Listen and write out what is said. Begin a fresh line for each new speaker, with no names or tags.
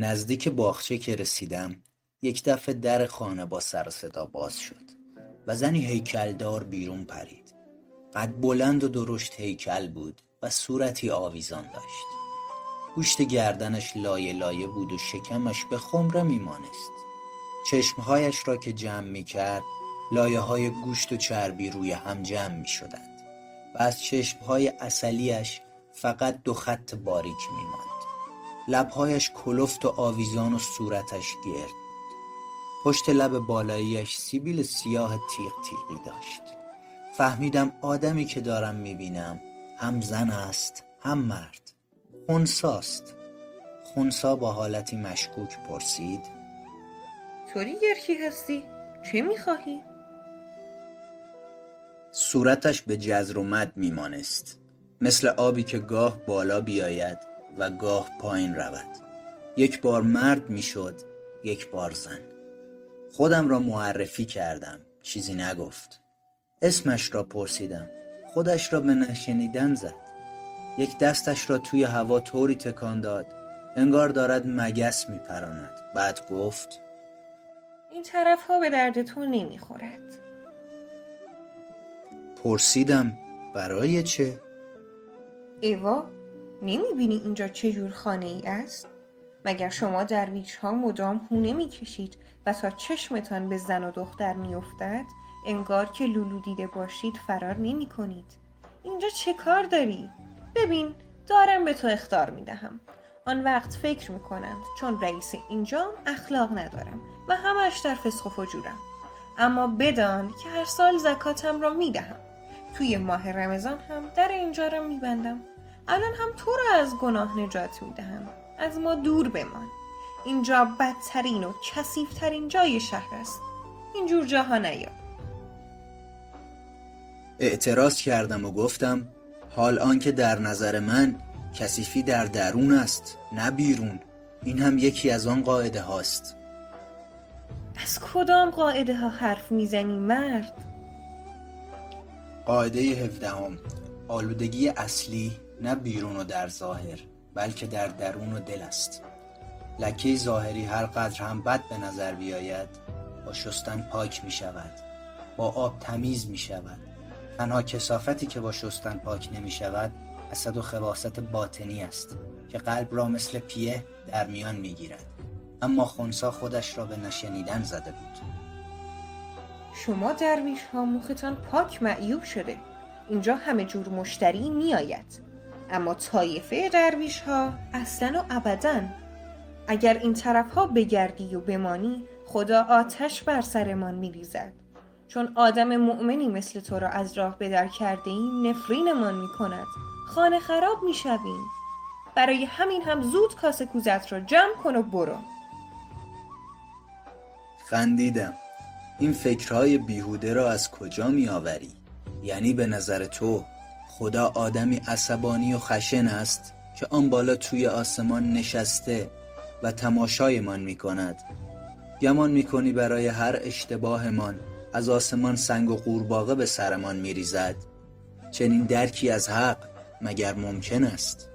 نزدیک باغچه که رسیدم یک دفعه در خانه با سر صدا باز شد و زنی هیکلدار بیرون پرید. قد بلند و درشت هیکل بود و صورتی آویزان داشت. گوشت گردنش لایه لایه بود و شکمش به خمره میمانست. چشمهایش را که جمع می کرد لایه های گوشت و چربی روی هم جمع می شدند و از چشمهای اصلیش فقط دو خط باریک می ماند. لبهایش کلفت و آویزان و صورتش گرد. پشت لب بالاییش سیبیل سیاه تیغ تیغی داشت. فهمیدم آدمی که دارم می‌بینم هم زن است هم مرد. خونساست خونسا با حالتی مشکوک پرسید
طوری گرکی هستی؟ چه می‌خواهی؟
صورتش به جزر و مد میمانست. مثل آبی که گاه بالا بیاید. و گاه پایین رود. یک بار مرد می‌شد یک بار زن. خودم را معرفی کردم چیزی نگفت. اسمش را پرسیدم. خودش را به نشنیدن زد. یک دستش را توی هوا طوری تکان داد. انگار دارد مگس میپراند. بعد گفت
این طرف ها به درد تو نمی‌خورد.
پرسیدم برای چه؟
ایوا نمی‌بینی اینجا چه جور خانه ای است؟ مگر شما درویش ها مدام هونه می‌کشید و تا چشمتان به زن و دختر میافتد انگار که لولو دیده باشید فرار نمی کنید. اینجا چه کار داری؟ ببین دارم به تو اختار می دهم. آن وقت فکر می کنند چون رئیس اینجام اخلاق ندارم و همش در فسق و فجورم. اما بدان که هر سال زکاتم را می دهم. توی ماه رمضان هم در اینجا را می بندم. الان هم تو را از گناه نجات می دهم. از ما دور بمان. اینجا بدترین و کسیفترین جای شهر است. اینجور جاها نیا.
اعتراض کردم و گفتم حال آنکه در نظر من کثیفی در درون است نه بیرون این هم یکی از آن قاعده هاست
از کدام قاعده ها حرف می‌زنی مرد؟
قاعده هفدهم آلودگی اصلی نه بیرون و در ظاهر بلکه در درون و دل است. لکه ظاهری هر قدر هم بد به نظر بیاید با شستن پاک می شود با آب تمیز می شود. تنها کسافتی که با شستن پاک نمی شود حسد و خواست باطنی است که قلب را مثل پیه در میان می گیرد. اما خونسا خودش را به نشنیدن زده بود.
شما درویش ها مختان پاک معیوب شده. اینجا همه جور مشتری می آید. اما طایفه درویش ها اصلا و ابدا. اگر این طرف ها بگردی و بمانی خدا آتش بر سرمان می ریزد چون آدم مؤمنی مثل تو را از راه بدر کرده ایم نفرینمان می کند خانه خراب می شویم برای همین هم زود کاسه کوزت را جمع کن و برو.
خندیدم. این فکرهای بیهوده را از کجا می آوری؟ یعنی به نظر تو خدا آدمی عصبانی و خشن است که آن بالا توی آسمان نشسته و تماشایمان می کند گمان می کنی برای هر اشتباهمان از آسمان سنگ و قورباغه به سرمان می ریزد چنین درکی از حق مگر ممکن است؟